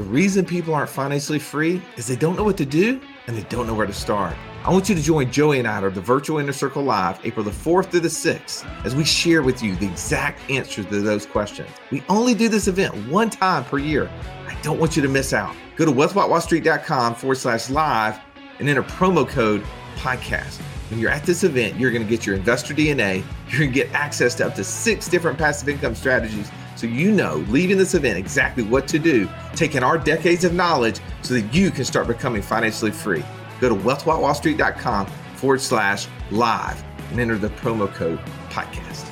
The reason people aren't financially free is they don't know what to do and they don't know where to start. I want you to join Joey and I at the Virtual Inner Circle Live April the 4th through the 6th as we share with you the exact answers to those questions. We only do this event one time per year. I don't want you to miss out. Go to wealthwithoutwallstreet.com forward slash live and enter promo code podcast. When you're at this event, you're going to get your investor DNA. You're going to get access to up to six different passive income strategies so you know leaving this event exactly what to do, taking our decades of knowledge so that you can start becoming financially free. Go to wealthwithoutwallstreet.com forward slash live and enter the promo code podcast.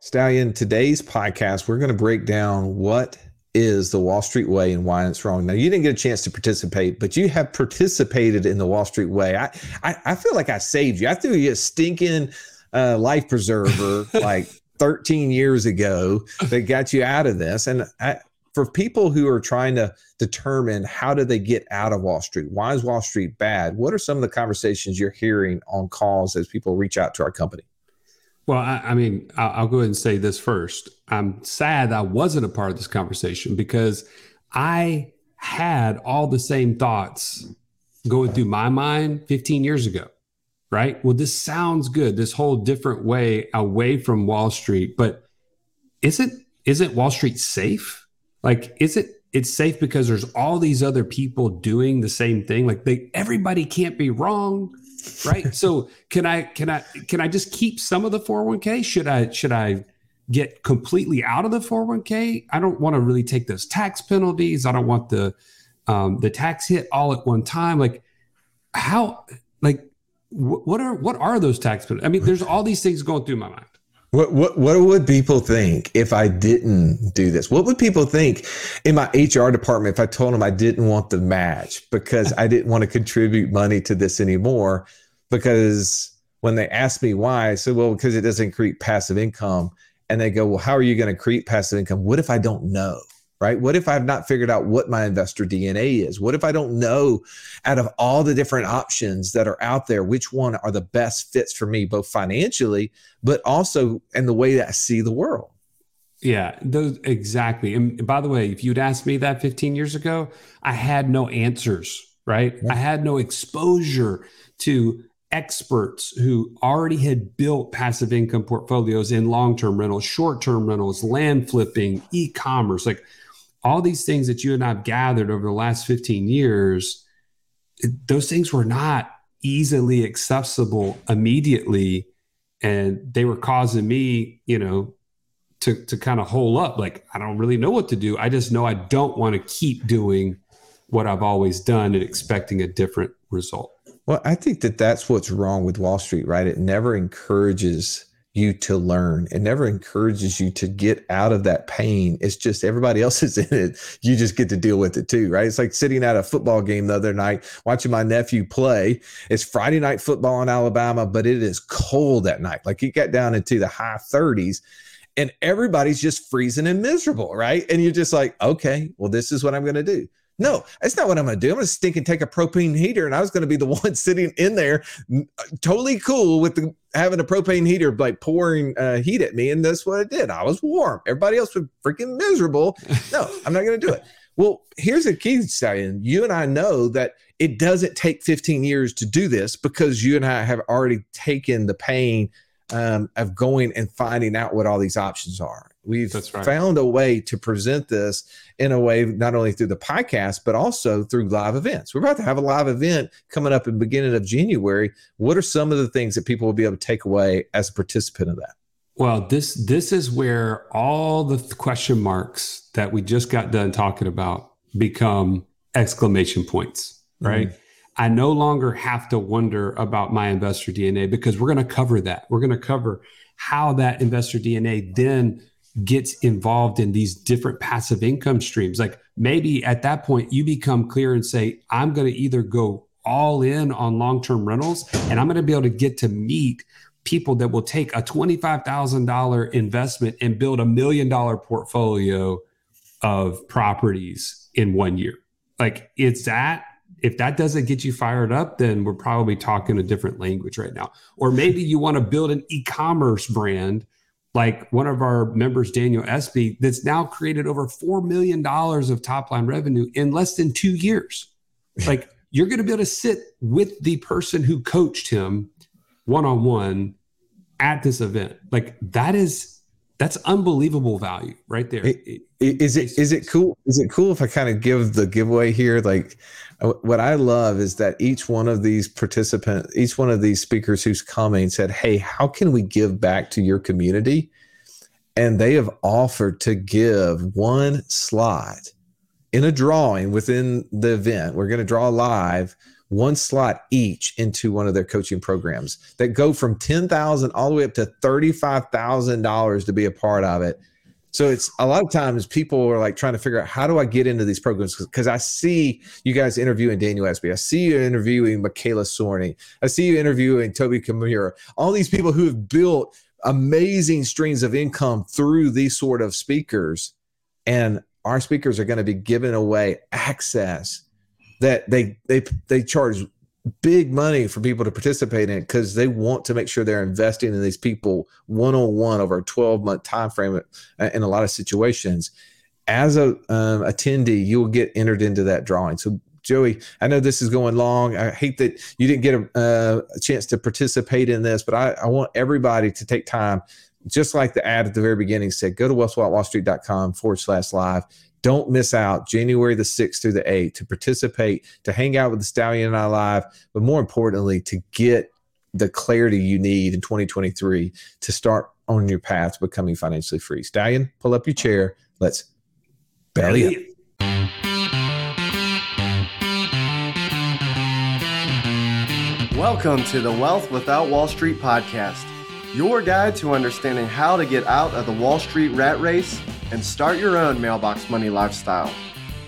Stallion, today's podcast, we're going to break down what is the Wall Street way and why it's wrong. Now, you didn't get a chance to participate, but you have participated in the Wall Street way. I, I, I feel like I saved you. I threw you a stinking uh, life preserver like 13 years ago that got you out of this. And I, for people who are trying to determine how do they get out of Wall Street, why is Wall Street bad? What are some of the conversations you're hearing on calls as people reach out to our company? Well, I, I mean, I'll, I'll go ahead and say this first. I'm sad I wasn't a part of this conversation because I had all the same thoughts going through my mind 15 years ago right? Well, this sounds good, this whole different way away from Wall Street, but isn't isn't Wall Street safe? Like, is it it's safe because there's all these other people doing the same thing? Like they everybody can't be wrong, right? so can I can I can I just keep some of the 401k? Should I should I get completely out of the 401k? I don't want to really take those tax penalties. I don't want the um, the tax hit all at one time. Like how like what are what are those tax penalties? I mean, there's all these things going through my mind. What what what would people think if I didn't do this? What would people think in my HR department if I told them I didn't want the match because I didn't want to contribute money to this anymore? Because when they ask me why, I said, well, because it doesn't create passive income. And they go, well, how are you going to create passive income? What if I don't know? Right? What if I've not figured out what my investor DNA is? What if I don't know out of all the different options that are out there, which one are the best fits for me, both financially, but also in the way that I see the world? Yeah, those exactly. And by the way, if you'd asked me that 15 years ago, I had no answers, right? Yeah. I had no exposure to experts who already had built passive income portfolios in long-term rentals, short-term rentals, land flipping, e-commerce. Like all these things that you and I've gathered over the last 15 years, those things were not easily accessible immediately. And they were causing me, you know, to, to kind of hole up. Like, I don't really know what to do. I just know I don't want to keep doing what I've always done and expecting a different result. Well, I think that that's what's wrong with Wall Street, right? It never encourages you to learn. It never encourages you to get out of that pain. It's just everybody else is in it. You just get to deal with it too, right? It's like sitting at a football game the other night, watching my nephew play. It's Friday night football in Alabama, but it is cold at night. Like it got down into the high 30s and everybody's just freezing and miserable, right? And you're just like, okay, well, this is what I'm going to do. No, that's not what I'm going to do. I'm going to stink and take a propane heater, and I was going to be the one sitting in there, totally cool with the, having a propane heater like pouring uh, heat at me, and that's what it did. I was warm. Everybody else was freaking miserable. No, I'm not going to do it. Well, here's the key, Stallion. You and I know that it doesn't take 15 years to do this because you and I have already taken the pain um, of going and finding out what all these options are. We've right. found a way to present this in a way, not only through the podcast, but also through live events. We're about to have a live event coming up in the beginning of January. What are some of the things that people will be able to take away as a participant of that? Well, this this is where all the question marks that we just got done talking about become exclamation points, right? Mm-hmm. I no longer have to wonder about my investor DNA because we're going to cover that. We're going to cover how that investor DNA then gets involved in these different passive income streams. Like maybe at that point, you become clear and say, I'm going to either go all in on long term rentals and I'm going to be able to get to meet people that will take a $25,000 investment and build a million dollar portfolio of properties in one year. Like it's that if that doesn't get you fired up, then we're probably talking a different language right now. Or maybe you want to build an e commerce brand like one of our members, Daniel Espy, that's now created over $4 million of top line revenue in less than two years. Like you're going to be able to sit with the person who coached him one on one at this event. Like that is that's unbelievable value right there. It, is it is it cool? Is it cool if I kind of give the giveaway here? Like uh, what I love is that each one of these participants, each one of these speakers who's coming said, Hey, how can we give back to your community? And they have offered to give one slot in a drawing within the event. We're going to draw live one slot each into one of their coaching programs that go from 10,000 all the way up to $35,000 to be a part of it. So it's a lot of times people are like trying to figure out how do I get into these programs? Because I see you guys interviewing Daniel Espy, I see you interviewing Michaela Sorney, I see you interviewing Toby Kimura, all these people who have built amazing streams of income through these sort of speakers, and our speakers are going to be giving away access that they they they charge big money for people to participate in because they want to make sure they're investing in these people one on one over a 12 month time frame uh, in a lot of situations. As a um, attendee, you will get entered into that drawing. So Joey, I know this is going long. I hate that you didn't get a, uh, a chance to participate in this, but I, I, want everybody to take time, just like the ad at the very beginning said, go to wealthwithoutwallstreet.com forward slash live. Don't miss out January the 6th through the 8th to participate, to hang out with the Stallion and I live, but more importantly, to get the clarity you need in 2023 to start on your path to becoming financially free. Stallion, pull up your chair. Let's belly up. Welcome to the Wealth Without Wall Street podcast, your guide to understanding how to get out of the Wall Street rat race and start your own mailbox money lifestyle.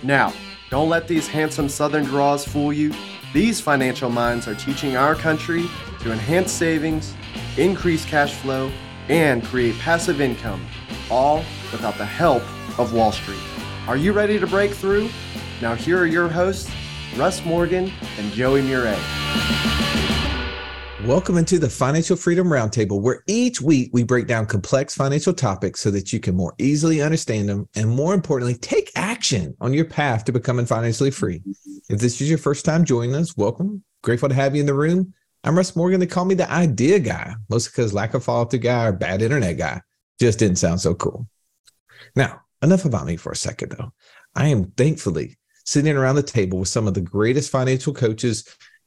Now, don't let these handsome Southern draws fool you. These financial minds are teaching our country to enhance savings, increase cash flow, and create passive income, all without the help of Wall Street. Are you ready to break through? Now, here are your hosts, Russ Morgan and Joey Murray. Welcome into the Financial Freedom Roundtable, where each week we break down complex financial topics so that you can more easily understand them and, more importantly, take action on your path to becoming financially free. If this is your first time joining us, welcome. Grateful to have you in the room. I'm Russ Morgan. They call me the idea guy, mostly because lack of follow through guy or bad internet guy just didn't sound so cool. Now, enough about me for a second, though. I am thankfully sitting around the table with some of the greatest financial coaches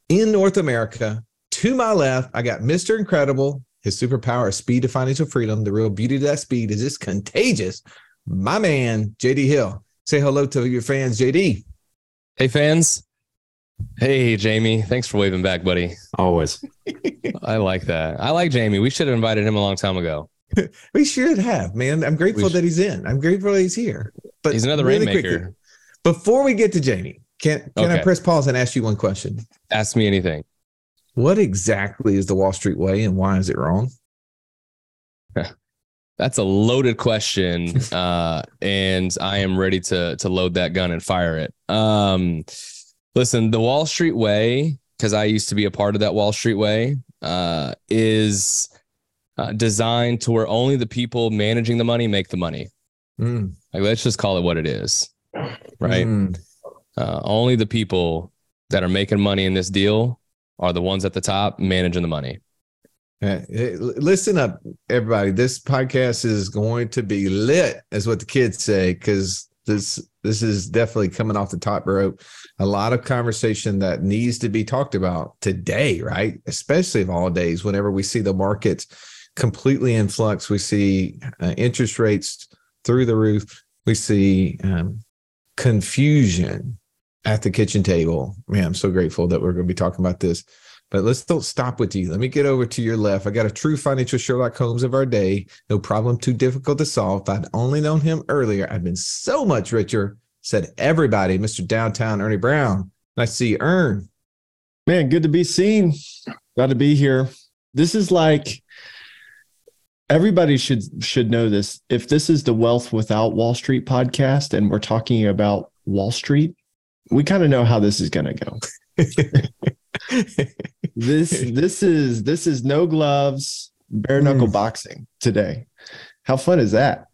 in North America to my left, I got Mr. Incredible. His superpower is speed to financial freedom. The real beauty of that speed is just contagious. My man, JD Hill. Say hello to your fans, JD. Hey, fans. Hey, Jamie. Thanks for waving back, buddy. Always. I like that. I like Jamie. We should have invited him a long time ago. we should have, man. I'm grateful that he's in. I'm grateful that he's here. But he's another really rainmaker. Quickly, before we get to Jamie, can can okay. I press pause and ask you one question? Ask me anything. What exactly is the Wall Street way and why is it wrong? That's a loaded question. Uh, and I am ready to to load that gun and fire it. Um, listen, the Wall Street way, because I used to be a part of that Wall Street way, uh, is uh, designed to where only the people managing the money make the money. Mm. Like, let's just call it what it is, right? Mm. Uh, only the people that are making money in this deal are the ones at the top managing the money. listen up, everybody. This podcast is going to be lit, is what the kids say, because this this is definitely coming off the top rope. A lot of conversation that needs to be talked about today, right? Especially of all days, whenever we see the markets completely in flux, we see uh, interest rates through the roof. We see um, confusion at the kitchen table. Man, I'm so grateful that we're going to be talking about this. But let's don't stop with you. Let me get over to your left. I got a true financial Sherlock Holmes of our day. No problem too difficult to solve. If I'd only known him earlier, I'd been so much richer. Said everybody, Mr. Downtown Ernie Brown. Nice to see you, Ern. Man, good to be seen. Glad to be here. This is like everybody should should know this. If this is the Wealth Without Wall Street podcast, and we're talking about Wall Street, we kind of know how this is going to go. this this is this is no gloves, bare knuckle mm. boxing today. How fun is that?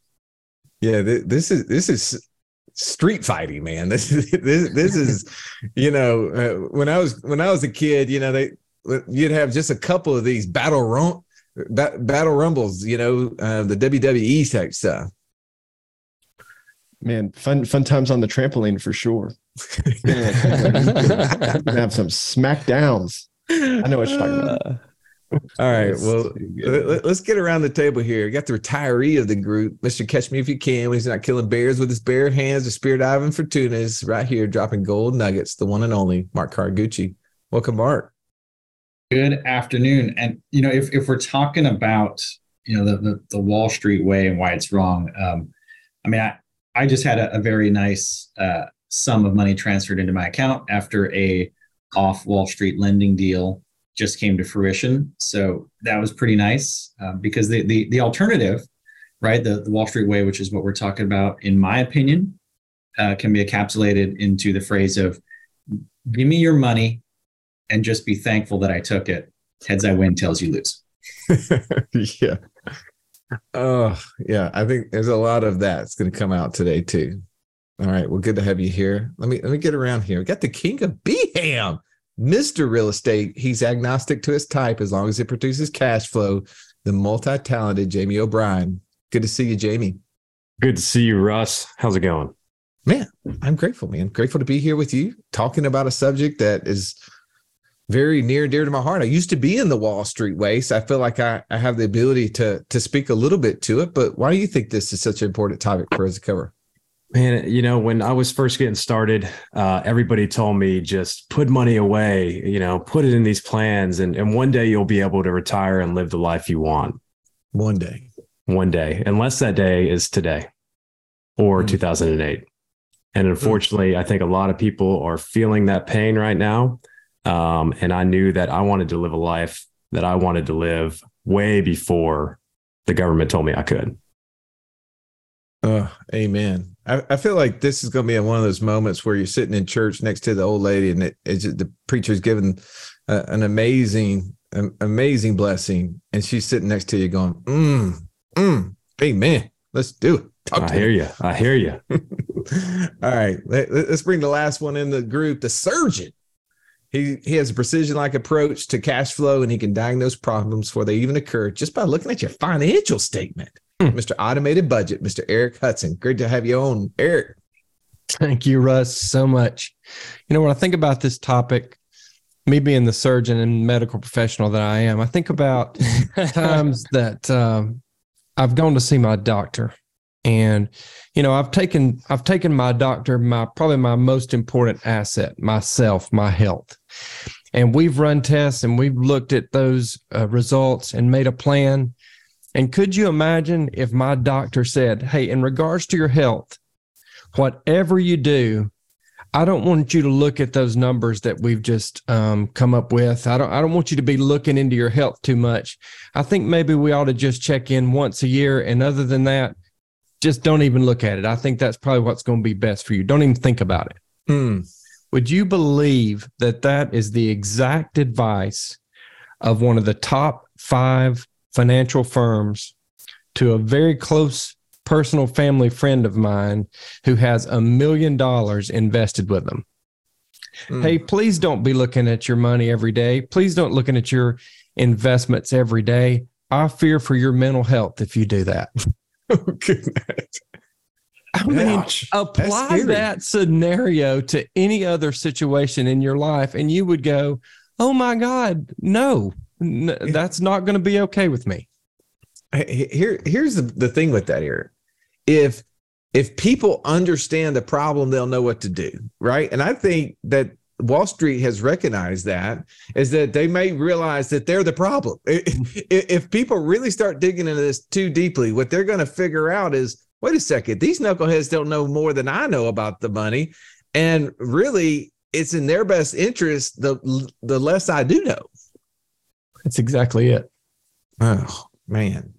Yeah, th- this is this is street fighting, man. This is this, this is, you know, uh, when I was when I was a kid, you know, they you'd have just a couple of these battle rum, ba- battle rumbles, you know, uh, the WWE type stuff. Man, fun fun times on the trampoline for sure. Gonna have some smackdowns. I know what you're talking about. All right. Well, let, us get around the table here. We got the retiree of the group, Mr. Catch Me If You Can, when he's not killing bears with his bare hands, or spear diving for tunas, right here, dropping gold nuggets, the one and only Mark Cargucci. Welcome, Mark. Good afternoon. And you know, if if we're talking about you know the the, the Wall Street way and why it's wrong, um, I mean, I I just had a, a very nice uh, sum of money transferred into my account after a off Wall Street lending deal just came to fruition. So that was pretty nice uh, because the the the alternative, right, the the Wall Street way, which is what we're talking about, in my opinion, uh, can be encapsulated into the phrase of "Give me your money." and just be thankful that I took it. Heads I win, tails you lose. yeah. Oh, yeah. I think there's a lot of that's going to come out today too. All right. Well, good to have you here. Let me let me get around here. We got the king of Beham, Mr. Real Estate. He's agnostic to his type as long as it produces cash flow. The multi-talented Jamie O'Brien. Good to see you, Jamie. Good to see you, Russ. How's it going? Man, I'm grateful, man. Grateful to be here with you, talking about a subject that is very near and dear to my heart. I used to be in the Wall Street way, so I feel like I, I have the ability to to speak a little bit to it. But why do you think this is such an important topic for us to cover? Man, you know, when I was first getting started, uh, everybody told me just put money away, you know, put it in these plans, and, and one day you'll be able to retire and live the life you want. One day. One day, unless that day is today or Mm. 2008. And unfortunately, I think a lot of people are feeling that pain right now. Um, and I knew that I wanted to live a life that I wanted to live way before the government told me I could. Oh, amen. I, I feel like this is going to be one of those moments where you're sitting in church next to the old lady, and it, just, the preacher's giving uh, an amazing, um, amazing blessing, and she's sitting next to you, going, "Mm, mm, amen. Let's do it." Talk I hear me. you. I hear you. All right, let, us bring the last one in the group. The surgeon. He he has a precision-like approach to cash flow, and he can diagnose problems before they even occur just by looking at your financial statement. Hmm. Mr. Automated Budget, Mr. Eric Hudson. Great to have you on, Eric. Thank you, Russ, so much. You know, when I think about this topic, me being the surgeon and medical professional that I am, I think about times that um, I've gone to see my doctor, and you know, I've taken I've taken my doctor, my probably my most important asset, myself, my health, and we've run tests and we've looked at those uh, results and made a plan. And could you imagine if my doctor said, "Hey, in regards to your health, whatever you do, I don't want you to look at those numbers that we've just um, come up with. I don't. I don't want you to be looking into your health too much. I think maybe we ought to just check in once a year, and other than that, just don't even look at it. I think that's probably what's going to be best for you. Don't even think about it. Hmm. Would you believe that that is the exact advice of one of the top five financial firms to a very close personal family friend of mine who has a million dollars invested with them? Hmm. Hey, please don't be looking at your money every day. Please don't looking at your investments every day. I fear for your mental health if you do that. Oh, goodness. I mean, Ouch. apply that scenario to any other situation in your life, and you would go, "Oh my God, no, N- that's not going to be okay with me." Here, here's the, the thing with that, Eric. If if people understand the problem, they'll know what to do, right? And I think that Wall Street has recognized that is that they may realize that they're the problem. If mm-hmm. if people really start digging into this too deeply, what they're going to figure out is, wait a second, these knuckleheads don't know more than I know about the money, and really, it's in their best interest the the less I do know. That's exactly it. Oh man.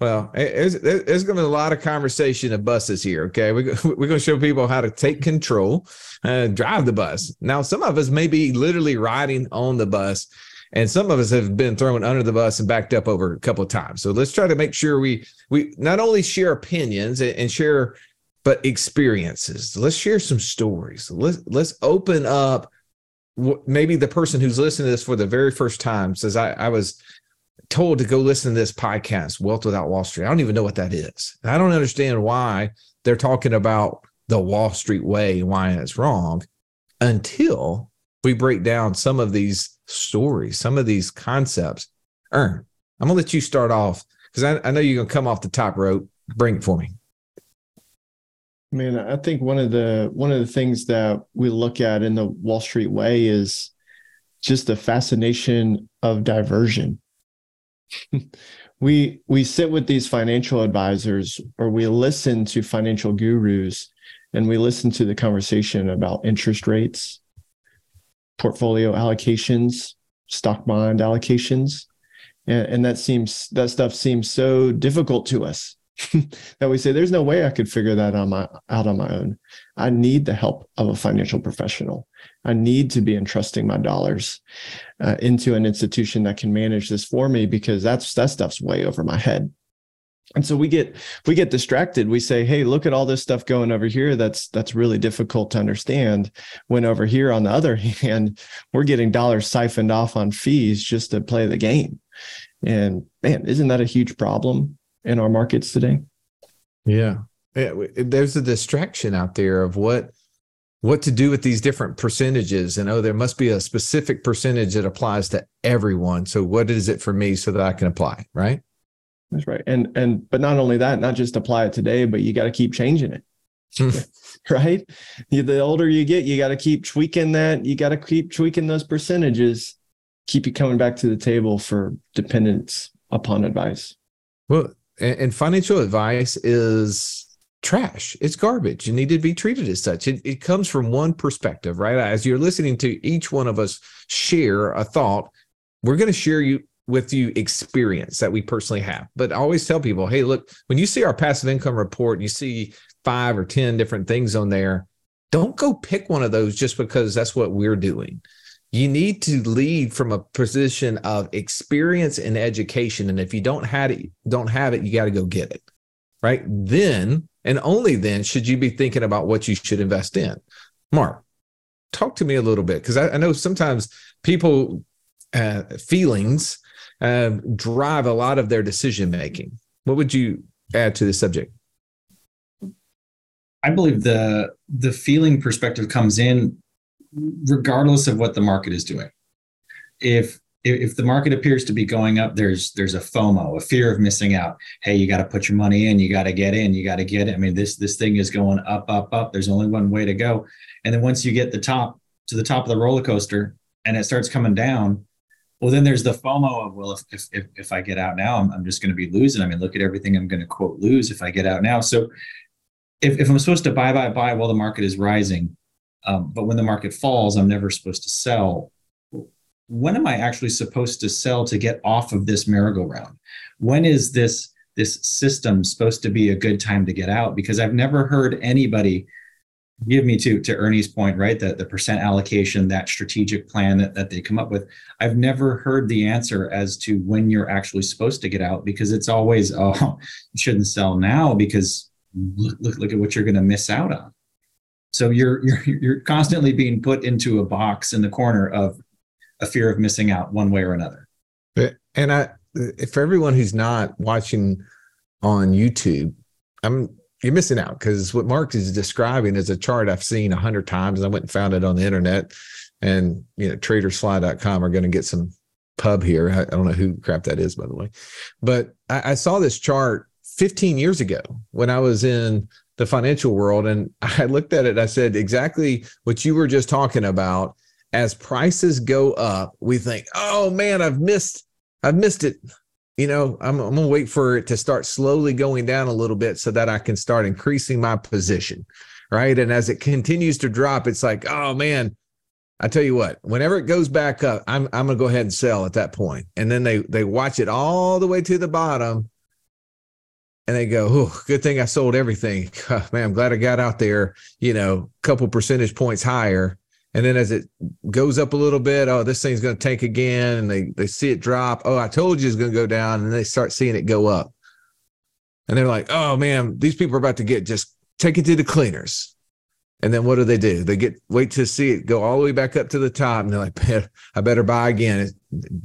Well, there's, going to be a lot of conversation of buses here. Okay, we, we're going to show people how to take control, uh, drive the bus. Now, some of us may be literally riding on the bus, and some of us have been thrown under the bus and backed up over a couple of times. So let's try to make sure we we not only share opinions and, and share, but experiences. Let's share some stories. Let's let's open up. Maybe the person who's listening to this for the very first time says, "I, I was told to go listen to this podcast, Wealth Without Wall Street. I don't even know what that is. I don't understand why they're talking about the Wall Street way and why it's wrong until we break down some of these stories, some of these concepts. Ern, I'm gonna let you start off because I, I know you're gonna come off the top rope. Bring it for me. Man, I think one of the one of the things that we look at in the Wall Street way is just the fascination of diversion. we we sit with these financial advisors or we listen to financial gurus and we listen to the conversation about interest rates portfolio allocations, stock bond allocations. And, and that seems that stuff seems so difficult to us that we say there's no way I could figure that on my out on my own. I need the help of a financial professional. I need to be entrusting my dollars uh, into an institution that can manage this for me because that's that stuff's way over my head. And so we get we get distracted. We say hey look at all this stuff going over here that's that's really difficult to understand. When over here on the other hand we're getting dollars siphoned off on fees just to play the game. And man isn't that a huge problem in our markets today yeah, yeah there's a distraction out there of what what to do with these different percentages and oh there must be a specific percentage that applies to everyone so what is it for me so that i can apply right that's right. And and but not only that, not just apply it today, but you got to keep changing it. Hmm. right? The older you get, you got to keep tweaking that. You got to keep tweaking those percentages. Keep you coming back to the table for dependence upon advice. Well, and financial advice is trash. It's garbage. You need to be treated as such. It, it comes from one perspective, right? As you're listening to each one of us share a thought, we're going to share you with you experience that we personally have. But I always tell people, hey, look, when you see our passive income report and you see five or 10 different things on there, don't go pick one of those just because that's what we're doing. You need to lead from a position of experience and education. And if you don't have it, don't have it, you got to go get it. Right. Then and only then should you be thinking about what you should invest in. Mark, talk to me a little bit because I, I know sometimes people uh, feelings uh, drive a lot of their decision making. What would you add to the subject? I believe the the feeling perspective comes in regardless of what the market is doing. If if the market appears to be going up, there's there's a FOMO, a fear of missing out. Hey, you got to put your money in, you got to get in, you got to get it. I mean, this this thing is going up, up, up. There's only one way to go. And then once you get the top to the top of the roller coaster and it starts coming down, well, then there's the FOMO of, well, if, if, if I get out now, I'm, I'm just going to be losing. I mean, look at everything I'm going to quote lose if I get out now. So if, if I'm supposed to buy, buy, buy while the market is rising, um, but when the market falls, I'm never supposed to sell. When am I actually supposed to sell to get off of this merry-go-round? When is this this system supposed to be a good time to get out? Because I've never heard anybody give me to to Ernie's point, right? The the percent allocation, that strategic plan that, that they come up with. I've never heard the answer as to when you're actually supposed to get out because it's always, oh, you shouldn't sell now because look look, look at what you're going to miss out on. So you're you're you're constantly being put into a box in the corner of a fear of missing out one way or another. And I for everyone who's not watching on YouTube, I'm you're missing out because what Mark is describing is a chart I've seen a hundred times. I went and found it on the internet, and you know, tradersfly.com are going to get some pub here. I, I, don't know who crap that is, by the way, but I, I saw this chart 15 years ago when I was in the financial world, and I looked at it. I said exactly what you were just talking about. As prices go up, we think, "Oh man, I've missed, I've missed it." you know, I'm, I'm going to wait for it to start slowly going down a little bit so that I can start increasing my position. Right. And as it continues to drop, it's like, oh man, I tell you what, whenever it goes back up, I'm, I'm going to go ahead and sell at that point. And then they, they watch it all the way to the bottom and they go, oh, good thing I sold everything. man, I'm glad I got out there, you know, a couple percentage points higher And then as it goes up a little bit, oh, this thing's going to tank again. And they, they see it drop. Oh, I told you it's going to go down. And they start seeing it go up. And they're like, oh man, these people are about to get just take it to the cleaners. And then what do they do? They get wait to see it go all the way back up to the top. And they're like, I better buy again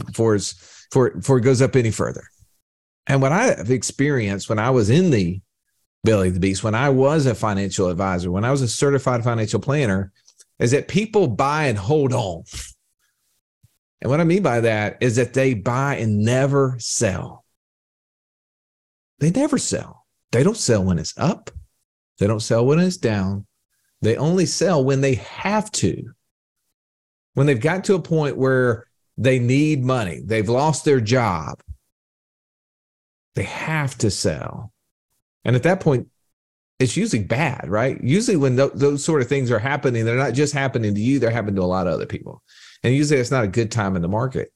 before it's before, before it goes up any further. And what I have experienced when I was in the belly of the beast, when I was a financial advisor, when I was a certified financial planner, is that people buy and hold on. And what I mean by that is that they buy and never sell. They never sell. They don't sell when it's up. They don't sell when it's down. They only sell when they have to. When they've got to a point where they need money, they've lost their job, they have to sell. And at that point, it's usually bad, right? Usually, when th- those sort of things are happening, they're not just happening to you, they're happening to a lot of other people. And usually, it's not a good time in the market.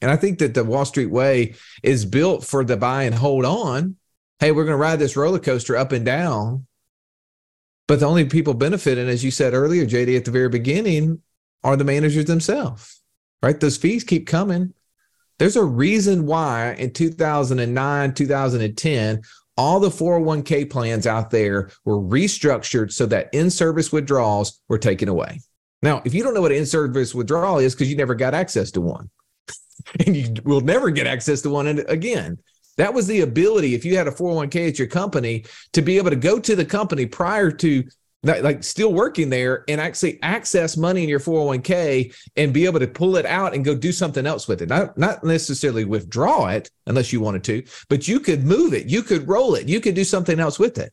And I think that the Wall Street way is built for the buy and hold on. Hey, we're going to ride this roller coaster up and down. But the only people benefiting, as you said earlier, JD, at the very beginning, are the managers themselves, right? Those fees keep coming. There's a reason why in 2009, 2010, all the 401k plans out there were restructured so that in service withdrawals were taken away. Now, if you don't know what an in service withdrawal is because you never got access to one, and you will never get access to one again. That was the ability, if you had a 401k at your company, to be able to go to the company prior to like still working there and actually access money in your 401k and be able to pull it out and go do something else with it. Not, not necessarily withdraw it unless you wanted to, but you could move it, you could roll it, you could do something else with it.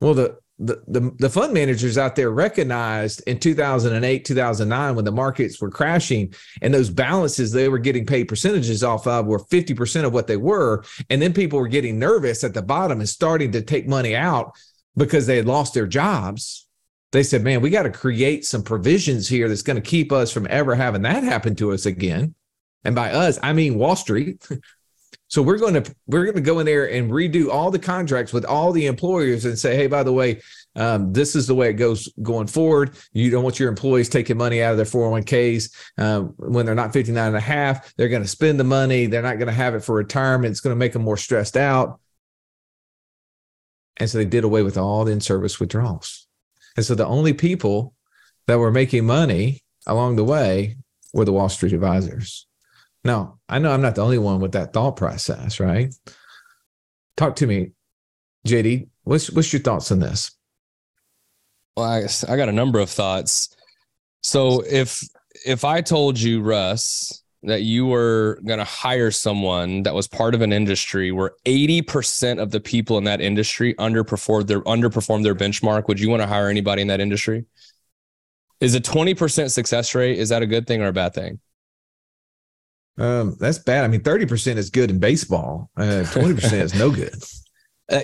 Well, the the, the, the fund managers out there recognized in 2008 2009 when the markets were crashing and those balances they were getting paid percentages off of were 50% of what they were and then people were getting nervous at the bottom and starting to take money out because they had lost their jobs they said man we got to create some provisions here that's going to keep us from ever having that happen to us again and by us i mean wall street So we're going to we're going to go in there and redo all the contracts with all the employers and say, hey, by the way, um, this is the way it goes going forward. You don't want your employees taking money out of their 401ks um, when they're not 59 and a half. They're going to spend the money. They're not going to have it for retirement. It's going to make them more stressed out. And so they did away with all the in-service withdrawals. And so the only people that were making money along the way were the Wall Street advisors. Now, I know I'm not the only one with that thought process, right? Talk to me, JD. What's what's your thoughts on this? Well, I, I got a number of thoughts. So if if I told you, Russ, that you were going to hire someone that was part of an industry where 80% of the people in that industry underperformed their underperformed their benchmark, would you want to hire anybody in that industry? Is a 20% success rate is that a good thing or a bad thing? Um, that's bad. I mean, 30% is good in baseball. Uh, 20% is no good. Uh,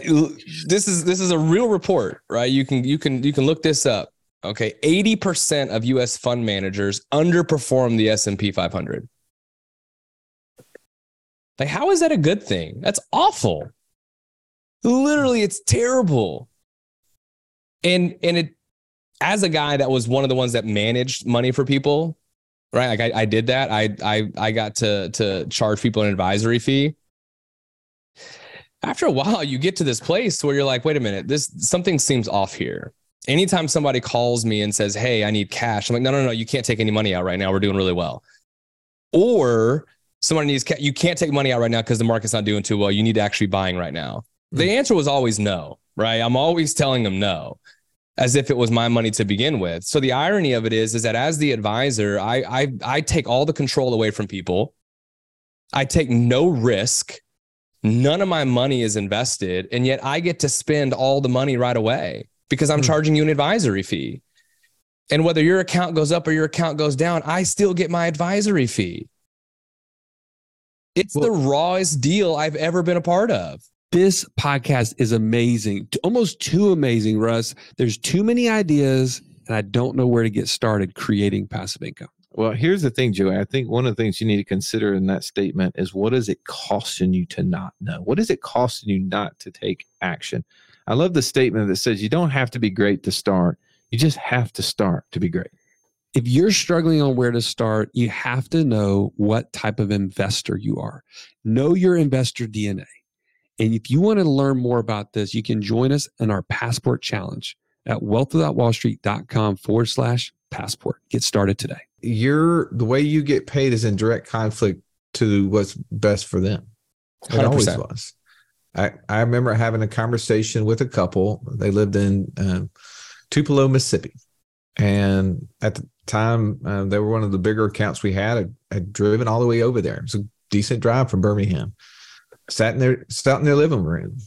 this is this is a real report, right? You can you can you can look this up. Okay, 80% of US fund managers underperform the S&P 500. Like how is that a good thing? That's awful. Literally it's terrible. And and it as a guy that was one of the ones that managed money for people, right? Like I, I did that. I I I got to to charge people an advisory fee. After a while, you get to this place where you're like, wait a minute, this something seems off here. Anytime somebody calls me and says, Hey, I need cash, I'm like, no, no, no, you can't take any money out right now. We're doing really well. Or somebody needs you can't take money out right now because the market's not doing too well. You need to actually buying right now. Mm-hmm. The answer was always no, right? I'm always telling them no as if it was my money to begin with. So the irony of it is, is that as the advisor, I I, I take all the control away from people. I take no risk. None of my money is invested, and yet I get to spend all the money right away because I'm hmm. charging you an advisory fee. And whether your account goes up or your account goes down, I still get my advisory fee. It's well, the rawest deal I've ever been a part of. This podcast is amazing, almost too amazing, Russ. There's too many ideas, and I don't know where to get started creating passive income. Well, here's the thing, Joey. I think one of the things you need to consider in that statement is what is it costing you to not know? What is it costing you not to take action? I love the statement that says you don't have to be great to start. You just have to start to be great. If you're struggling on where to start, you have to know what type of investor you are. Know your investor DNA. And if you want to learn more about this, you can join us in our passport challenge at wealthwithoutwallstreet.com forward slash passport. Get started today. Your the way you get paid is in direct conflict to what's best for them. It always 100%. was. I, I remember having a conversation with a couple. They lived in um, Tupelo, Mississippi. And at the time, uh, they were one of the bigger accounts we had. I had driven all the way over there. It was a decent drive from Birmingham. Sat in their sat in their living room,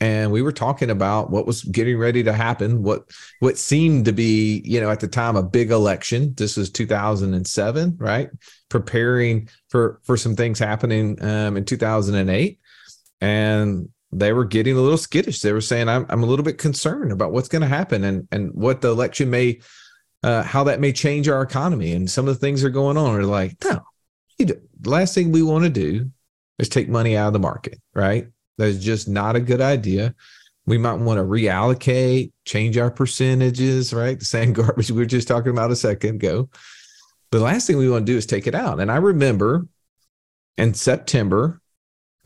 and we were talking about what was getting ready to happen. What what seemed to be, you know, at the time a big election. This was 2007, right? Preparing for for some things happening um, in 2008, and they were getting a little skittish. They were saying, "I'm I'm a little bit concerned about what's going to happen and and what the election may, uh, how that may change our economy and some of the things that are going on." Are like, no, the last thing we want to do is take money out of the market, right? That's just not a good idea. We might want to reallocate, change our percentages, right? The same garbage we were just talking about a second ago. The last thing we want to do is take it out. And I remember in September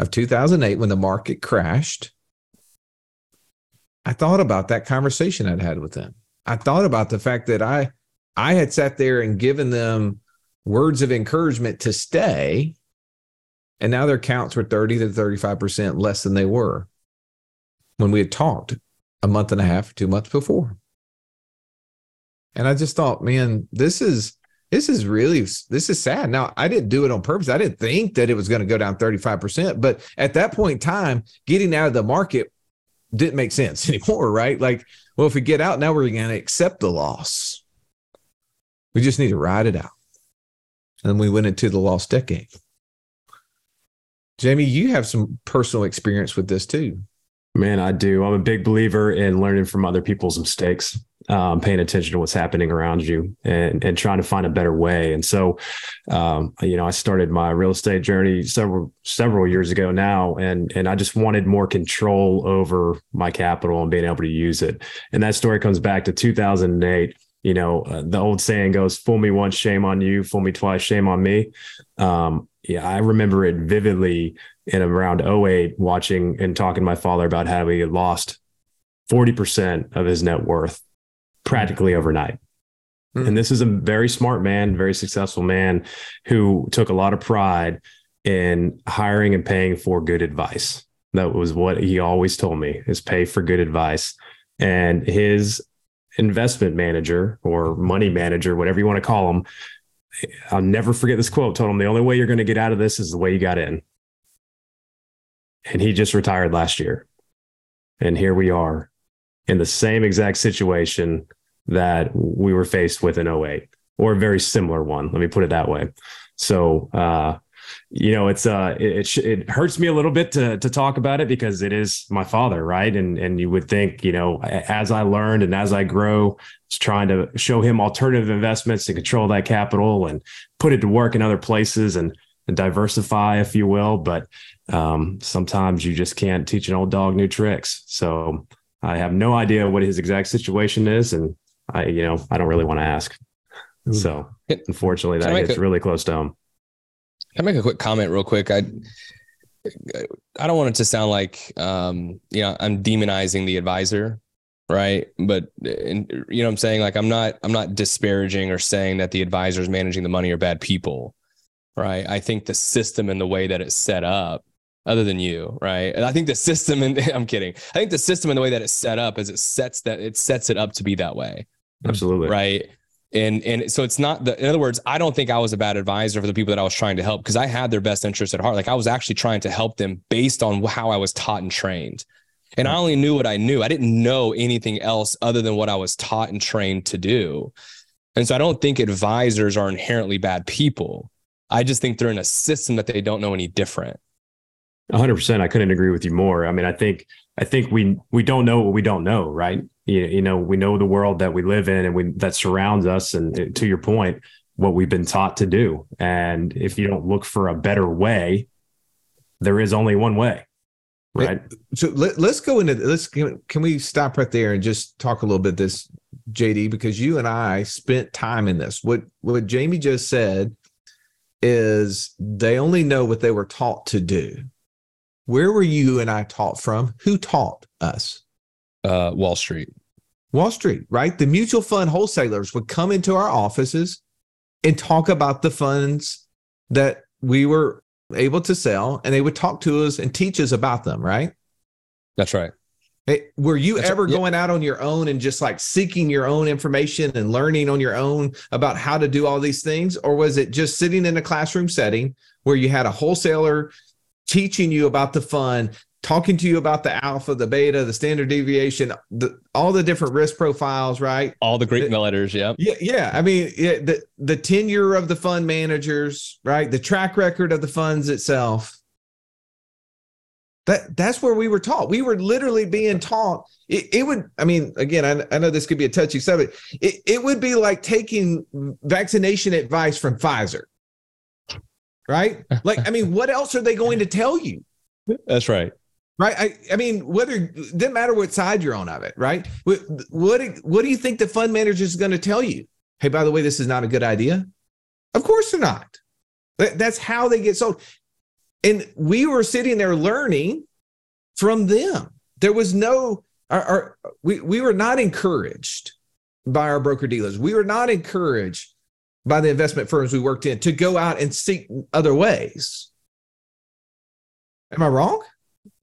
of 2008 when the market crashed, I thought about that conversation I'd had with them. I thought about the fact that I I had sat there and given them words of encouragement to stay and now their counts were 30 to 35% less than they were when we had talked a month and a half, two months before. And I just thought, man, this is this is really this is sad. Now, I didn't do it on purpose. I didn't think that it was going to go down 35%, but at that point in time, getting out of the market didn't make sense anymore, right? Like, well, if we get out now, we're going to accept the loss. We just need to ride it out. And we went into the lost decade. Jamie, you have some personal experience with this too. Man, I do. I'm a big believer in learning from other people's mistakes, um, paying attention to what's happening around you, and and trying to find a better way. And so, um, you know, I started my real estate journey several several years ago now, and and I just wanted more control over my capital and being able to use it. And that story comes back to 2008. You know, uh, the old saying goes, "Fool me once, shame on you. Fool me twice, shame on me." Um, yeah, I remember it vividly in around 08 watching and talking to my father about how he had lost 40% of his net worth practically overnight. Hmm. And this is a very smart man, very successful man who took a lot of pride in hiring and paying for good advice. That was what he always told me is pay for good advice. And his investment manager or money manager, whatever you want to call him, I'll never forget this quote. Told him the only way you're going to get out of this is the way you got in. And he just retired last year. And here we are in the same exact situation that we were faced with in 08 or a very similar one. Let me put it that way. So, uh, you know, it's uh, it it, it hurts me a little bit to to talk about it because it is my father, right? And and you would think, you know, as I learned and as I grow, it's trying to show him alternative investments to control that capital and put it to work in other places and, and diversify, if you will. But um, sometimes you just can't teach an old dog new tricks. So I have no idea what his exact situation is, and I, you know, I don't really want to ask. So unfortunately, that make hits a- really close to home. Can I make a quick comment real quick? I I don't want it to sound like um, you know, I'm demonizing the advisor, right? But and, you know what I'm saying? Like I'm not I'm not disparaging or saying that the advisors managing the money are bad people. Right. I think the system and the way that it's set up, other than you, right? And I think the system and I'm kidding. I think the system and the way that it's set up is it sets that it sets it up to be that way. Absolutely. right? And and so it's not the in other words i don't think i was a bad advisor for the people that i was trying to help because i had their best interest at heart. Like i was actually trying to help them based on how i was taught and trained. And i only knew what i knew. I didn't know anything else other than what i was taught and trained to do. And so i don't think advisors are inherently bad people. I just think they're in a system that they don't know any different hundred percent. I couldn't agree with you more. I mean, I think I think we we don't know what we don't know, right? You, you know, we know the world that we live in and we that surrounds us. And uh, to your point, what we've been taught to do. And if you don't look for a better way, there is only one way, right? So let, let's go into let's can we stop right there and just talk a little bit this JD, because you and I spent time in this. What what Jamie just said is they only know what they were taught to do. Where were you and I taught from? Who taught us? Uh, Wall Street. Wall Street, right? The mutual fund wholesalers would come into our offices and talk about the funds that we were able to sell, and they would talk to us and teach us about them, right? That's right. Hey, were you That's ever right. Going out on your own and just like seeking your own information and learning on your own about how to do all these things? Or was it just sitting in a classroom setting where you had a wholesaler teaching you about the fund, talking to you about the alpha, the beta, the standard deviation, the, all the different risk profiles, right? All the great It- letters. Yep. Yeah, yeah. I mean, yeah, the the tenure of the fund managers, right? The track record of the funds itself. That that's where we were taught. We were literally being taught. It, it would. I mean, again, I, I know this could be a touchy subject. It it would be like taking vaccination advice from Pfizer, right? Like, I mean, what else are they going to tell you? That's right. Right. I, I mean, whether it doesn't matter what side you're on of it, right? What what, what do you think the fund manager is going to tell you? Hey, by the way, this is not a good idea. Of course they're not. That's how they get sold. And we were sitting there learning from them. There was no our, our we we were not encouraged by our broker dealers. We were not encouraged by the investment firms we worked in to go out and seek other ways. Am I wrong?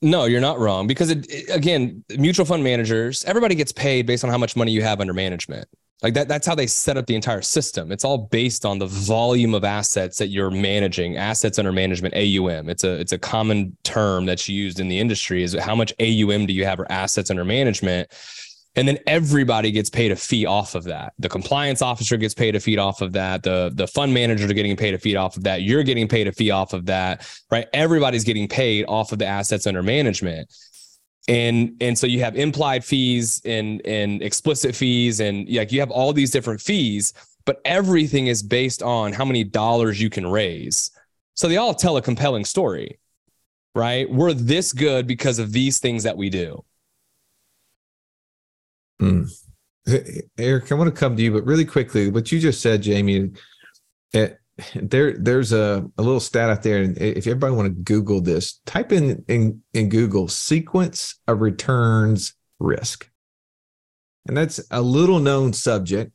No, you're not wrong because it, it- again, mutual fund managers, everybody gets paid based on how much money you have under management. Like that that's how they set up the entire system. It's all based on the volume of assets that you're managing, assets under management, AUM. It's a it's a common term that's used in the industry is how much AUM do you have or assets under management? And then everybody gets paid a fee off of that. The compliance officer gets paid a fee off of that. The the fund managers are getting paid a fee off of that. You're getting paid a fee off of that, right? Everybody's getting paid off of the assets under management. And and so you have implied fees and and explicit fees and like you have all these different fees, but everything is based on how many dollars you can raise. So they all tell a compelling story, right? We're this good because of these things that we do. Hmm. Eric, I want to come to you, but really quickly, what you just said, Jamie, eh, there, there's a, a little stat out there. And if everybody want to Google this, type in, in in Google sequence of returns risk. And that's a little known subject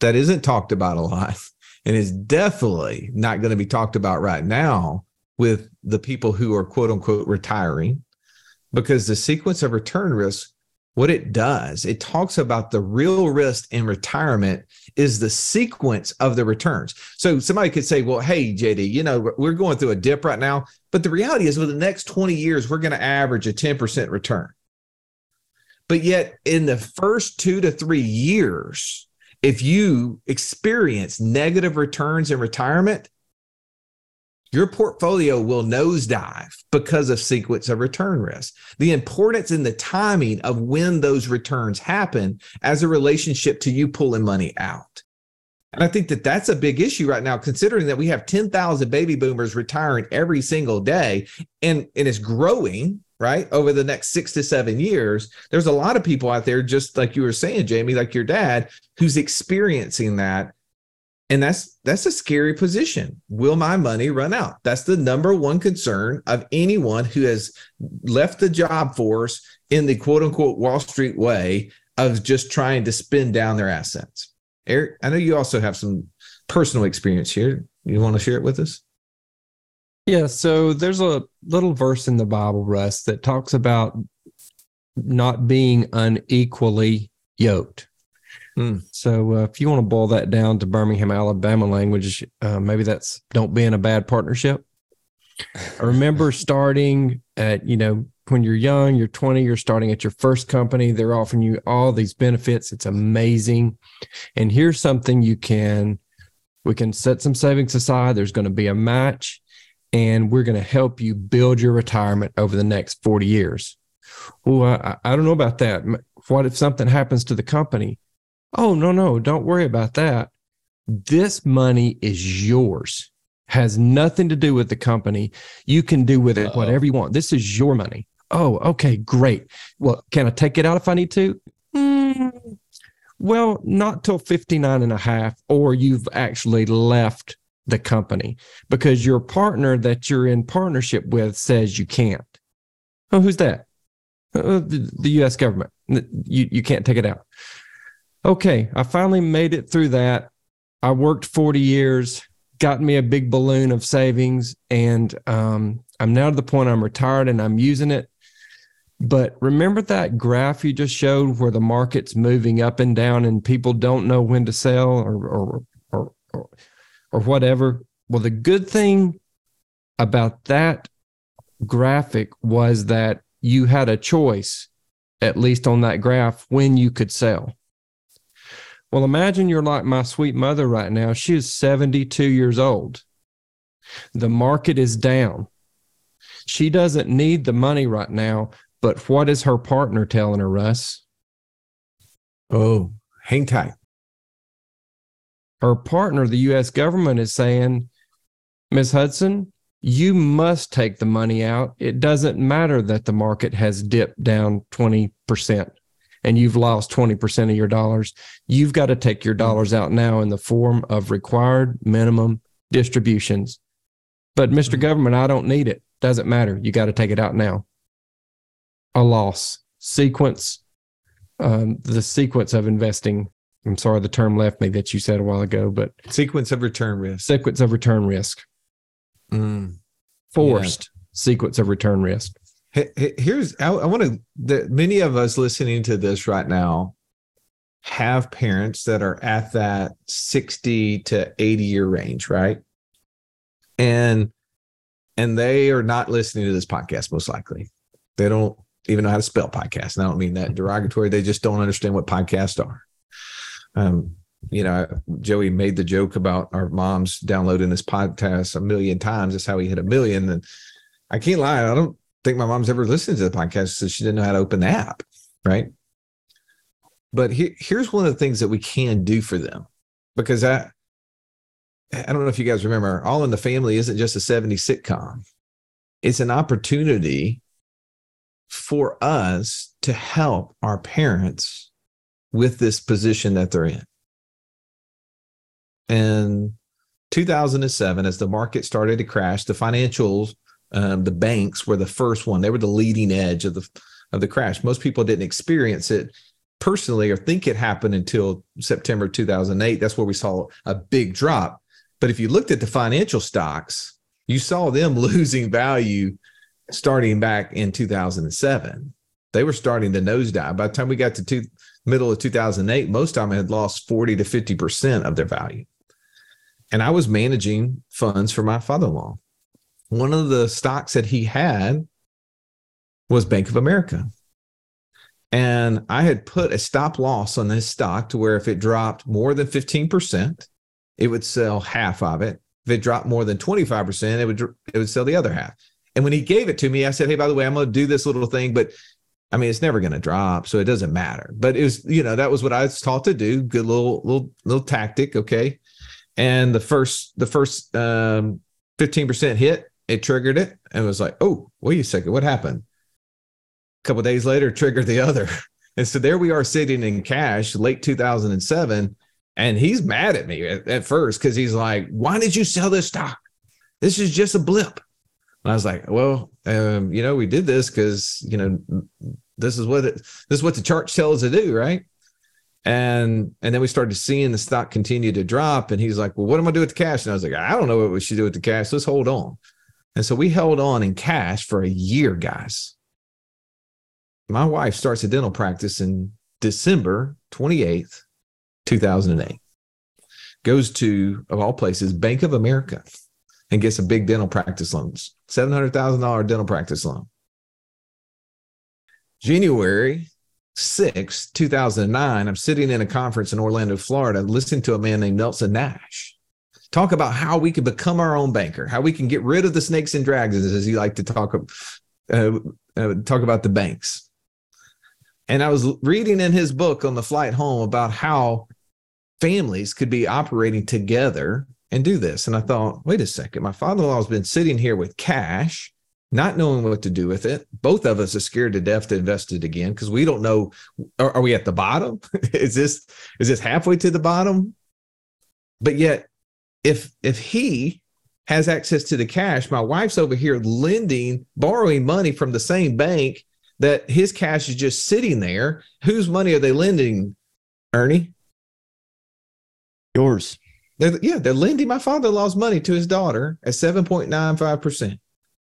that isn't talked about a lot and is definitely not going to be talked about right now with the people who are quote unquote retiring because the sequence of return risk what it does, it talks about the real risk in retirement is the sequence of the returns. So somebody could say, well, hey, JD, you know, we're going through a dip right now. But the reality is, with the next 20 years, we're going to average a 10% return. But yet, in the first two to three years, if you experience negative returns in retirement, your portfolio will nosedive because of sequence of return risk. The importance and the timing of when those returns happen as a relationship to you pulling money out. And I think that that's a big issue right now, considering that we have 10,000 baby boomers retiring every single day and, and it's growing, right? Over the next six to seven years. There's a lot of people out there, just like you were saying, Jamie, like your dad, who's experiencing that and that's that's a scary position. Will my money run out? That's the number one concern of anyone who has left the job force in the quote unquote wall street way of just trying to spin down their assets. Eric i know you also have some personal experience here. You want to share it with us? Yeah, so there's a little verse in the Bible, Russ, that talks about not being unequally yoked. Hmm. So uh, if you want to boil that down to Birmingham, Alabama language, uh, maybe that's don't be in a bad partnership. I remember starting at, you know, when you're young, you're 20, you're starting at your first company, they're offering you all these benefits. It's amazing. And here's something you can, we can set some savings aside. There's going to be a match and we're going to help you build your retirement over the next 40 years. Well, I, I don't know about that. What if something happens to the company? Oh, no, no, don't worry about that. This money is yours, has nothing to do with the company. You can do with it Uh-oh. whatever you want. This is your money. Oh, okay, great. Well, can I take it out if I need to? Hmm. Well, not till 59 and a half, or you've actually left the company because your partner that you're in partnership with says you can't. Oh, who's that? Uh, the, the US government. You, you can't take it out. Okay, I finally made it through that. I worked 40 years, got me a big balloon of savings, and um, I'm now to the point I'm retired and I'm using it. But remember that graph you just showed where the market's moving up and down and people don't know when to sell or or or or, or whatever. Well, the good thing about that graphic was that you had a choice, at least on that graph, when you could sell. Well, imagine you're like my sweet mother right now. She is 72 years old. The market is down. She doesn't need the money right now, but what is her partner telling her, Russ? Oh, hang tight. Her partner, the US government, is saying, Ms. Hudson, you must take the money out. It doesn't matter that the market has dipped down 20% and you've lost 20% of your dollars. You've got to take your dollars out now in the form of required minimum distributions. But mister mm-hmm. Government, I don't need it. Doesn't matter. You got to take it out now. A loss sequence, um, the sequence of investing. I'm sorry, the term left me that you said a while ago, but sequence of return risk. Sequence of return risk. Mm. Forced yeah. sequence of return risk. Here's I, I want to. The, many of us listening to this right now have parents that are at that 60 to 80 year range, right? And and they are not listening to this podcast most likely. They don't even know how to spell podcast. And I don't mean that derogatory. They just don't understand what podcasts are. Um, you know, Joey made the joke about our moms downloading this podcast a million times. That's how he hit a million. And I can't lie, I don't think my mom's ever listened to the podcast, so she didn't know how to open the app, right? But he, here's one of the things that we can do for them, because I, I don't know if you guys remember, All in the Family isn't just a 70s sitcom. It's an opportunity for us to help our parents with this position that they're in. And 2007, as the market started to crash, the financials, um, the banks were the first one. They were the leading edge of the of the crash. Most people didn't experience it personally or think it happened until September 2008. That's where we saw a big drop. But if you looked at the financial stocks, you saw them losing value starting back in 2007. They were starting to nosedive. By the time we got to two, middle of 2008, most of them had lost 40 to 50% of their value and I was managing funds for my father in law. One of the stocks that he had was Bank of America. And I had put a stop loss on this stock to where if it dropped more than 15%, it would sell half of it. If it dropped more than 25%, it would it would sell the other half. And when he gave it to me, I said, "Hey, by the way, I'm going to do this little thing, but I mean, it's never going to drop, so it doesn't matter." But it was, you know, that was what I was taught to do. Good little little little tactic, okay? and the first the first um, 15% hit it triggered it and was like oh wait a second what happened a couple days later triggered the other and so there we are sitting in cash late 2007 and he's mad at me at, at first because he's like why did you sell this stock this is just a blip and i was like well um, you know we did this because you know this is what it, this is what the chart tells us to do right and and then we started seeing the stock continue to drop. And he's like, Well, what am I do with the cash? And I was like, I don't know what we should do with the cash. Let's hold on. And so we held on in cash for a year, guys. My wife starts a dental practice in December 28th, 2008. Goes to, of all places, Bank of America and gets a big dental practice loan, $700,000 dental practice loan. January 6, 2009, I'm sitting in a conference in Orlando, Florida, listening to a man named Nelson Nash talk about how we can become our own banker, how we can get rid of the snakes and dragons, as you like to talk, uh, uh, talk about the banks. And I was reading in his book on the flight home about how families could be operating together and do this. And I thought, wait a second, my father in law has been sitting here with cash not knowing what to do with it. Both of us are scared to death to invest it again because we don't know. Are, are we at the bottom? is this is this halfway to the bottom? But yet, if if he has access to the cash, my wife's over here lending, borrowing money from the same bank that his cash is just sitting there. Whose money are they lending, Ernie? Yours. They're, yeah, they're lending my father-in-law's money to his daughter at 7.95%.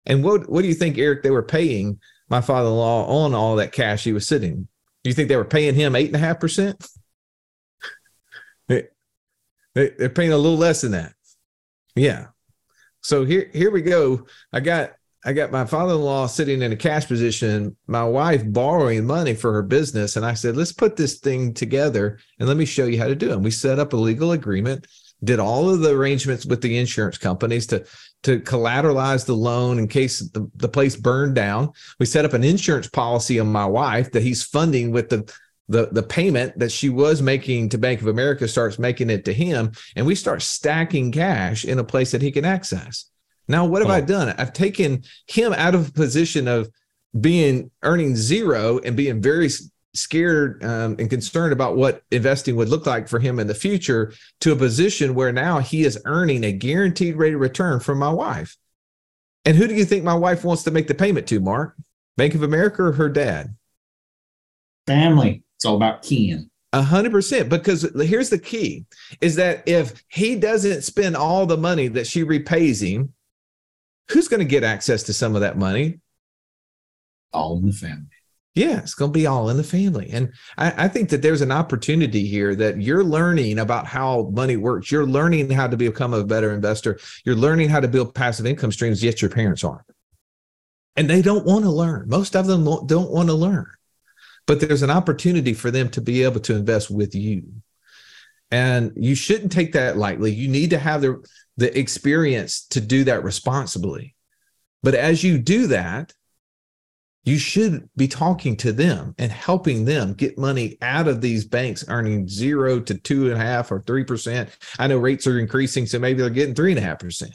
And what what do you think, Eric, they were paying my father-in-law on all that cash he was sitting? Do you think they were paying him eight and a half percent? They, they they're paying a little less than that. Yeah. So here here we go. I got I got my father-in-law sitting in a cash position, my wife borrowing money for her business. And I said, let's put this thing together and let me show you how to do it. And we set up a legal agreement, did all of the arrangements with the insurance companies to, to collateralize the loan in case the, the place burned down. We set up an insurance policy on my wife that he's funding with the the the payment that she was making to Bank of America starts making it to him, and we start stacking cash in a place that he can access. Now, what have I done? I've taken him out of a position of being earning zero and being very scared um, and concerned about what investing would look like for him in the future to a position where now he is earning a guaranteed rate of return from my wife. And who do you think my wife wants to make the payment to, Mark? Bank of America or her dad? Family. It's all about Ken. A hundred percent. Because here's the key: is that if he doesn't spend all the money that she repays him, who's going to get access to some of that money? All in the family. Yeah, it's going to be all in the family. And I, I, think that there's an opportunity here that you're learning about how money works. You're learning how to become a better investor. You're learning how to build passive income streams, yet your parents aren't. And they don't want to learn. Most of them don't want to learn. But there's an opportunity for them to be able to invest with you. And you shouldn't take that lightly. You need to have the, the experience to do that responsibly. But as you do that, you should be talking to them and helping them get money out of these banks earning zero to two and a half or three percent. I know rates are increasing, so maybe they're getting three and a half percent,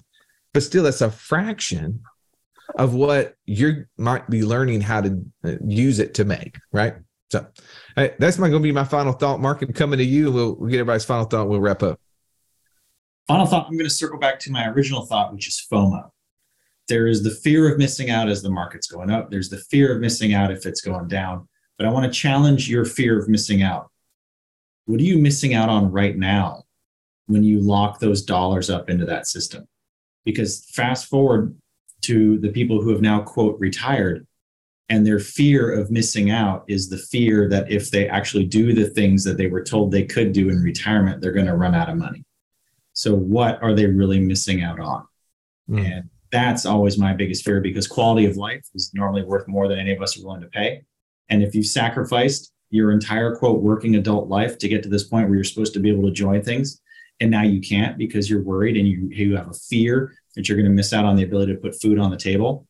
but still, that's a fraction of what you might be learning how to uh, use it to make, right? So that's my going to be my final thought. Mark, and coming to you, we'll, we'll get everybody's final thought. We'll wrap up. Final thought. I'm going to circle back to my original thought, which is FOMO there is the fear of missing out as the market's going up. There's the fear of missing out if it's going down. But I want to challenge your fear of missing out. What are you missing out on right now when you lock those dollars up into that system? Because fast forward to the people who have now, quote, retired, and their fear of missing out is the fear that if they actually do the things that they were told they could do in retirement, they're going to run out of money. So, what are they really missing out on? Mm. And that's always my biggest fear because quality of life is normally worth more than any of us are willing to pay. And if you sacrificed your entire quote working adult life to get to this point where you're supposed to be able to enjoy things, and now you can't because you're worried and you, you have a fear that you're going to miss out on the ability to put food on the table,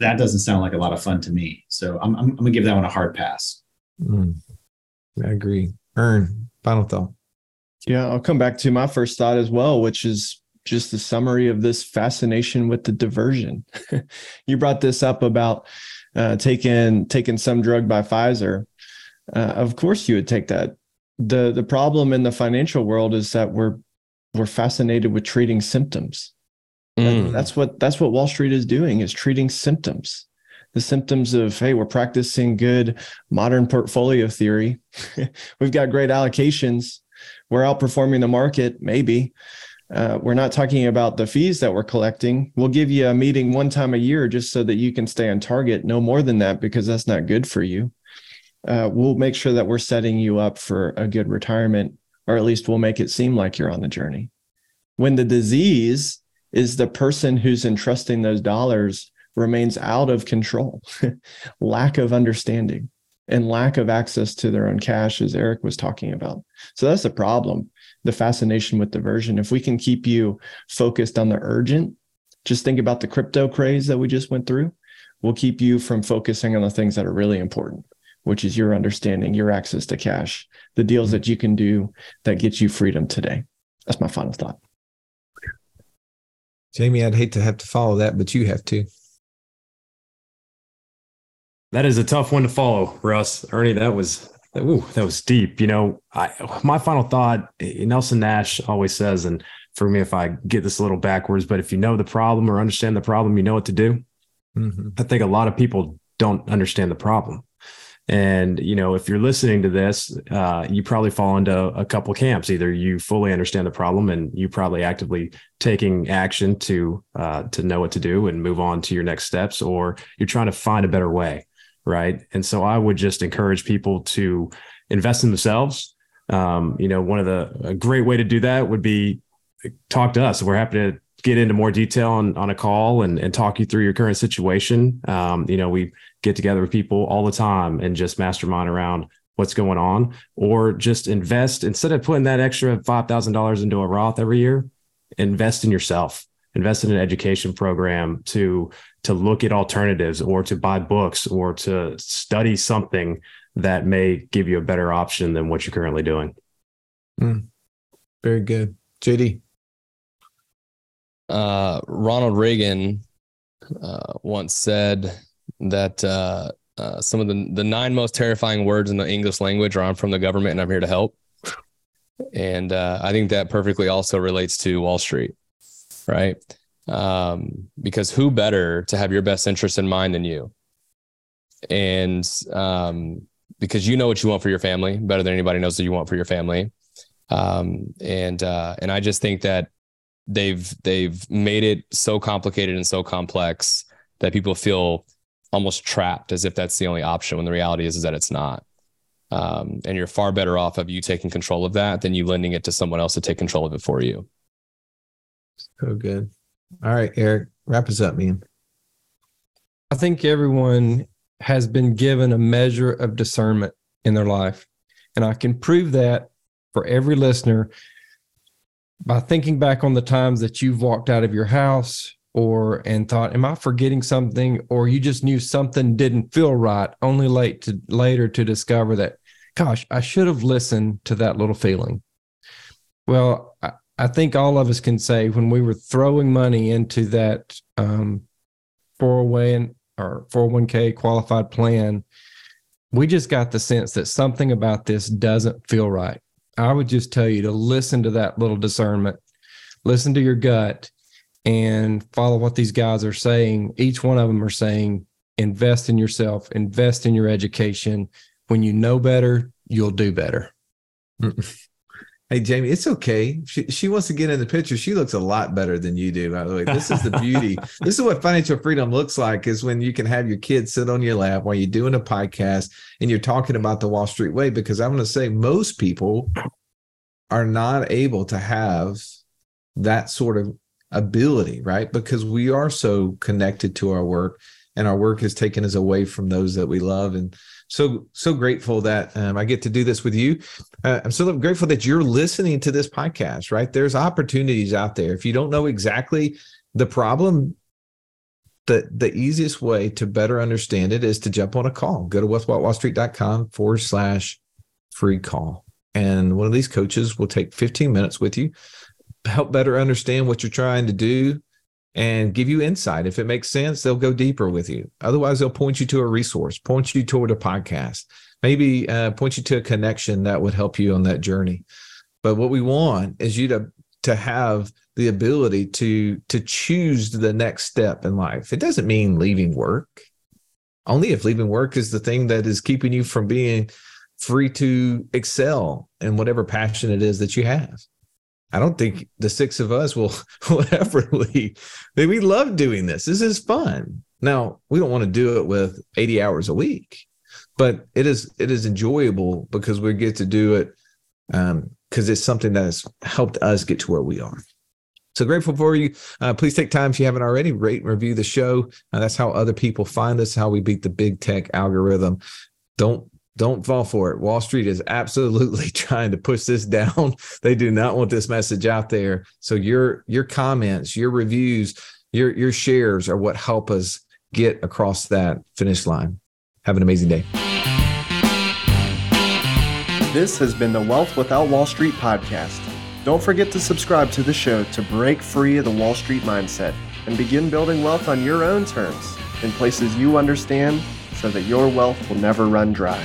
that doesn't sound like a lot of fun to me. So I'm, I'm, I'm going to give that one a hard pass. Mm, I agree. Ern, final thought. Yeah, I'll come back to my first thought as well, which is just the summary of this fascination with the diversion. you brought this up about uh, taking taking some drug by Pfizer. Uh, of course, you would take that. the The problem in the financial world is that we're we're fascinated with treating symptoms. Mm. That's what that's what Wall Street is doing is treating symptoms. The symptoms of hey, we're practicing good modern portfolio theory. We've got great allocations. We're outperforming the market, maybe uh, we're not talking about the fees that we're collecting. We'll give you a meeting one time a year just so that you can stay on target. No more than that because that's not good for you. Uh, we'll make sure that we're setting you up for a good retirement, or at least we'll make it seem like you're on the journey. When the disease is the person who's entrusting those dollars remains out of control, lack of understanding, and lack of access to their own cash, as Eric was talking about. So that's the problem the fascination with diversion. If we can keep you focused on the urgent, just think about the crypto craze that we just went through. We'll keep you from focusing on the things that are really important, which is your understanding, your access to cash, the deals mm-hmm. that you can do that get you freedom today. That's my final thought. Jamie, I'd hate to have to follow that, but you have to. That is a tough one to follow, Russ. Ernie, that was ooh, that was deep. You know, I my final thought, Nelson Nash always says, and for me, if I get this a little backwards, but if you know the problem or understand the problem, you know what to do. Mm-hmm. I think a lot of people don't understand the problem. And you know, if you're listening to this, uh, you probably fall into a couple camps. Either you fully understand the problem and you probably actively taking action to uh, to know what to do and move on to your next steps, or you're trying to find a better way, right? And so I would just encourage people to invest in themselves. Um, you know, one of the a great way to do that would be talk to us. We're happy to get into more detail on, on a call and, and talk you through your current situation. Um, you know, we get together with people all the time and just mastermind around what's going on, or just invest instead of putting that extra $5,000 into a Roth every year, invest in yourself, invest in an education program to, to look at alternatives or to buy books or to study something that may give you a better option than what you're currently doing. Mm, very good. JD uh, Ronald Reagan uh, once said that uh, uh, some of the, the nine most terrifying words in the English language are I'm from the government and I'm here to help. And uh, I think that perfectly also relates to Wall Street, right? Um, because who better to have your best interest in mind than you? And um, because you know what you want for your family better than anybody knows what you want for your family. Um, and uh, and I just think that they've they've made it so complicated and so complex that people feel almost trapped as if that's the only option when the reality is is that it's not. Um, and you're far better off of you taking control of that than you lending it to someone else to take control of it for you. So good. All right eric wrap us up man. I think everyone has been given a measure of discernment in their life and i can prove that for every listener by thinking back on the times that you've walked out of your house or and thought am i forgetting something? Or you just knew something didn't feel right only late to later to discover that gosh i should have listened to that little feeling. Well i, I think all of us can say when we were throwing money into that um 401 or 401k qualified plan we just got the sense that something about this doesn't feel right I would just tell you to listen to that little discernment, listen to your gut, and follow what these guys are saying. Each one of them are saying, invest in yourself, invest in your education. When you know better, you'll do better. Hey Jamie, it's okay. She she wants to get in the picture. She looks a lot better than you do, by the way. This is the beauty. this is what financial freedom looks like is when you can have your kids sit on your lap while you're doing a podcast and you're talking about the Wall Street way. Because I'm going to say most people are not able to have that sort of ability, right? Because we are so connected to our work and our work has taken us away from those that we love. And so so grateful that um, I get to do this with you. Uh, I'm so grateful that you're listening to this podcast. Right, there's opportunities out there. If you don't know exactly the problem, the the easiest way to better understand it is to jump on a call. Go to wealthwithoutwallstreet.com forward slash free call, and one of these coaches will take 15 minutes with you, help better understand what you're trying to do and give you insight. If it makes sense, they'll go deeper with you. Otherwise, they'll point you to a resource, point you toward a podcast, maybe uh, point you to a connection that would help you on that journey. But what we want is you to to have the ability to to choose the next step in life. It doesn't mean leaving work. Only if leaving work is the thing that is keeping you from being free to excel in whatever passion it is that you have. I don't think the six of us will, will ever leave. We love doing this. This is fun. Now, we don't want to do it with 80 hours a week, but it is it is enjoyable because we get to do it um, because it's something that has helped us get to where we are. So grateful for you. Uh, please take time if you haven't already, rate and review the show. Uh, that's how other people find us, how we beat the big tech algorithm. Don't don't fall for it. Wall Street is absolutely trying to push this down. They do not want this message out there. So your your comments, your reviews, your your shares are what help us get across that finish line. Have an amazing day. This has been the Wealth Without Wall Street podcast. Don't forget to subscribe to the show to break free of the Wall Street mindset and begin building wealth on your own terms in places you understand so that your wealth will never run dry.